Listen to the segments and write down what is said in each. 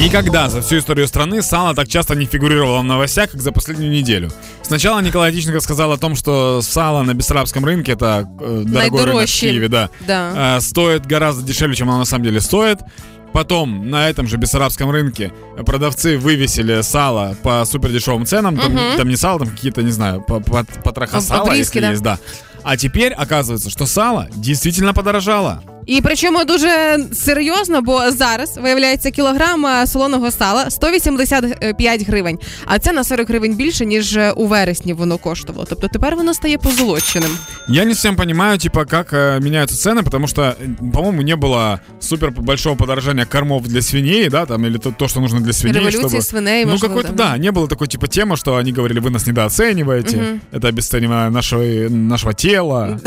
Никогда за всю историю страны сало так часто не фигурировало в новостях, как за последнюю неделю. Сначала Николай Тищенко сказал о том, что сало на Бессарабском рынке, это э, дорогой рынок в Киеве, да, Да. э, стоит гораздо дешевле, чем оно на самом деле стоит. Потом на этом же Бессарабском рынке продавцы вывесили сало по супер дешевым ценам. Там, там не сало, там какие-то, не знаю, по- по- потроха сала, обрезки, если да. есть, да. А теперь оказывается, что сало действительно подорожало. І причому дуже серйозно, бо зараз виявляється кілограм е, солоного сала 185 гривень, а це на 40 гривень більше ніж е, у вересні воно коштувало. Тобто тепер воно стає позолоченим. Я не совсем понимаю, типа, как э, меняются цены, потому что, э, по-моему, не было супер большого подорожания кормов для свиней, да, там, или то, то что нужно для свиней, Революции чтобы... свиней, Ну, можливо, какой-то, там, да, не было такой, типа, темы, что они говорили, вы нас недооцениваете, это обесценивание нашего, нашего тела,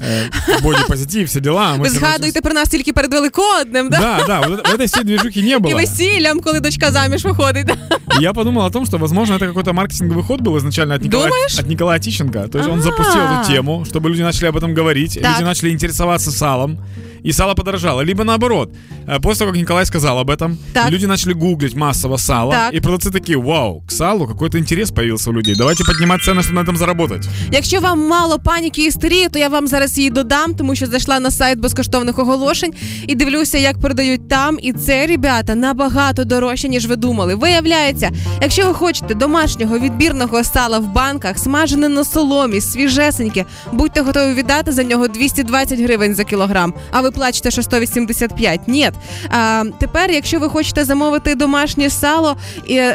э, бодипозитив, все дела. а мы Ви всё равно- згадуєте про нас тільки перед Великоднем, да? Да, да, вот этой всей движухи не І было. весіллям, коли дочка заміж виходить. Да? И я подумал о том, что, возможно, это какой-то маркетинговый ход был изначально от Николая, Думаешь? от Николая Тищенко. То есть он А. запустил эту тему, чтобы люди начали об этом говорить, Так. люди начали интересоваться салом, и сало подорожало. Либо наоборот, э, после того, как Николай сказал об этом, Так. люди начали гуглить массово сало, Так. и продавцы такие, вау, к салу какой-то интерес появился у людей, давайте поднимать цены, чтобы на этом заработать. Якщо вам мало паніки і істерії, то я вам зараз її додам, тому що зайшла на сайт безкоштовних оголошень і дивлюся, як продають там. І це, ребята, набагато дорожче, ніж ви думали. Виявляється, якщо ви хочете домашнього відбірного сала в банках, смажене на соломі, свіжесеньке, будьте готові віддати за нього 220 гривень за кілограм. А ви плачете, що 185. Ні. А, тепер, якщо ви хочете замовити домашнє сало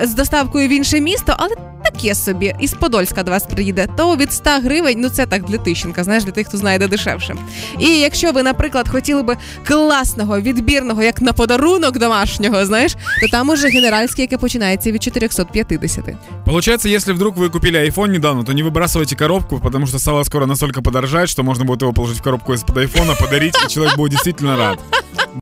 з доставкою в інше місто, але таке собі із Подольська до вас приїде, то від 100 гривень, ну це так для Тищенка, знаєш, для тих, хто знає де дешевше. І якщо ви, наприклад, хотіли би класного, відбірного, як на подарунок домашнього, знаєш, то там уже генеральське, яке починається від 450. Получается, если вдруг вы купили iPhone недавно, то не выбрасывайте коробку, потому что сало скоро настолько подорожает, что можно будет его положить в коробку из-под айфона, подарить, и человек будет действительно рад.